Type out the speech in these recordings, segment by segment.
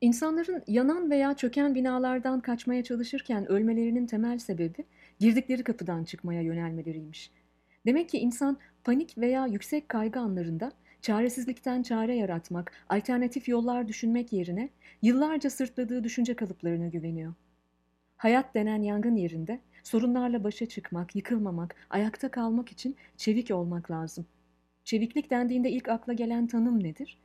İnsanların yanan veya çöken binalardan kaçmaya çalışırken ölmelerinin temel sebebi girdikleri kapıdan çıkmaya yönelmeleriymiş. Demek ki insan panik veya yüksek kaygı anlarında çaresizlikten çare yaratmak, alternatif yollar düşünmek yerine yıllarca sırtladığı düşünce kalıplarına güveniyor. Hayat denen yangın yerinde sorunlarla başa çıkmak, yıkılmamak, ayakta kalmak için çevik olmak lazım. Çeviklik dendiğinde ilk akla gelen tanım nedir?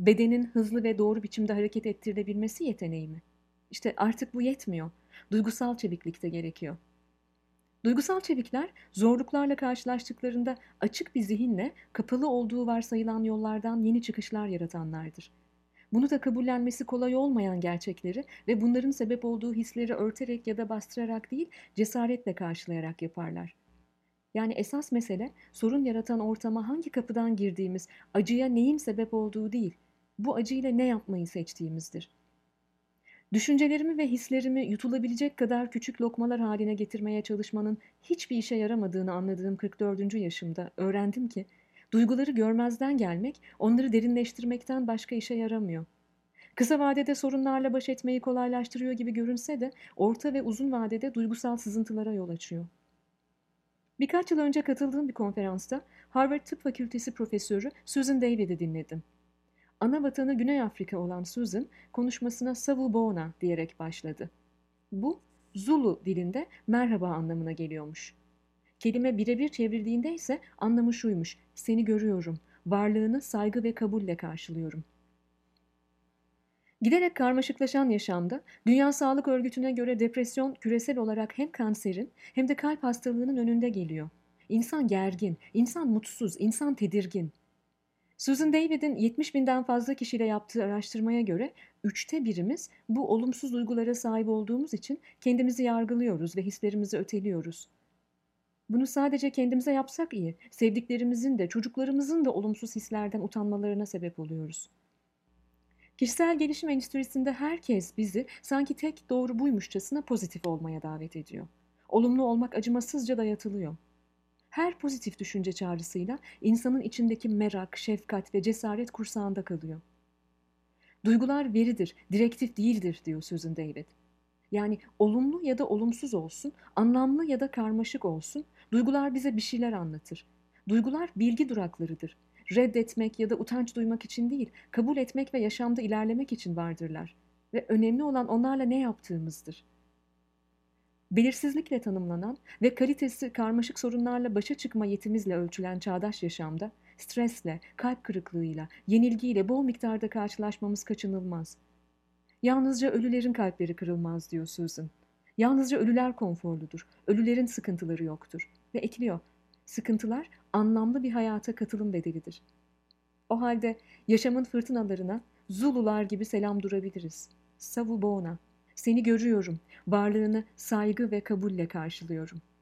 Bedenin hızlı ve doğru biçimde hareket ettirilebilmesi yeteneği mi? İşte artık bu yetmiyor. Duygusal çeviklik de gerekiyor. Duygusal çevikler zorluklarla karşılaştıklarında açık bir zihinle kapalı olduğu varsayılan yollardan yeni çıkışlar yaratanlardır. Bunu da kabullenmesi kolay olmayan gerçekleri ve bunların sebep olduğu hisleri örterek ya da bastırarak değil, cesaretle karşılayarak yaparlar. Yani esas mesele sorun yaratan ortama hangi kapıdan girdiğimiz, acıya neyin sebep olduğu değil, bu acıyla ne yapmayı seçtiğimizdir. Düşüncelerimi ve hislerimi yutulabilecek kadar küçük lokmalar haline getirmeye çalışmanın hiçbir işe yaramadığını anladığım 44. yaşımda öğrendim ki duyguları görmezden gelmek onları derinleştirmekten başka işe yaramıyor. Kısa vadede sorunlarla baş etmeyi kolaylaştırıyor gibi görünse de orta ve uzun vadede duygusal sızıntılara yol açıyor. Birkaç yıl önce katıldığım bir konferansta Harvard Tıp Fakültesi profesörü Susan David'i dinledim. Ana vatanı Güney Afrika olan Susan konuşmasına Savu Bona diyerek başladı. Bu Zulu dilinde merhaba anlamına geliyormuş. Kelime birebir çevrildiğinde ise anlamı şuymuş. Seni görüyorum. Varlığını saygı ve kabulle karşılıyorum. Giderek karmaşıklaşan yaşamda Dünya Sağlık Örgütü'ne göre depresyon küresel olarak hem kanserin hem de kalp hastalığının önünde geliyor. İnsan gergin, insan mutsuz, insan tedirgin. Susan David'in 70 binden fazla kişiyle yaptığı araştırmaya göre üçte birimiz bu olumsuz duygulara sahip olduğumuz için kendimizi yargılıyoruz ve hislerimizi öteliyoruz. Bunu sadece kendimize yapsak iyi, sevdiklerimizin de çocuklarımızın da olumsuz hislerden utanmalarına sebep oluyoruz. Kişisel gelişim endüstrisinde herkes bizi sanki tek doğru buymuşçasına pozitif olmaya davet ediyor. Olumlu olmak acımasızca dayatılıyor. Her pozitif düşünce çağrısıyla insanın içindeki merak, şefkat ve cesaret kursağında kalıyor. Duygular veridir, direktif değildir diyor sözün David. Yani olumlu ya da olumsuz olsun, anlamlı ya da karmaşık olsun, duygular bize bir şeyler anlatır. Duygular bilgi duraklarıdır. Reddetmek ya da utanç duymak için değil, kabul etmek ve yaşamda ilerlemek için vardırlar. Ve önemli olan onlarla ne yaptığımızdır.'' Belirsizlikle tanımlanan ve kalitesi karmaşık sorunlarla başa çıkma yetimizle ölçülen çağdaş yaşamda stresle, kalp kırıklığıyla, yenilgiyle bol miktarda karşılaşmamız kaçınılmaz. Yalnızca ölülerin kalpleri kırılmaz diyor Susan. Yalnızca ölüler konforludur. Ölülerin sıkıntıları yoktur. Ve ekliyor. Sıkıntılar anlamlı bir hayata katılım bedelidir. O halde yaşamın fırtınalarına Zulular gibi selam durabiliriz. Savu Bona. Seni görüyorum. Varlığını saygı ve kabulle karşılıyorum.''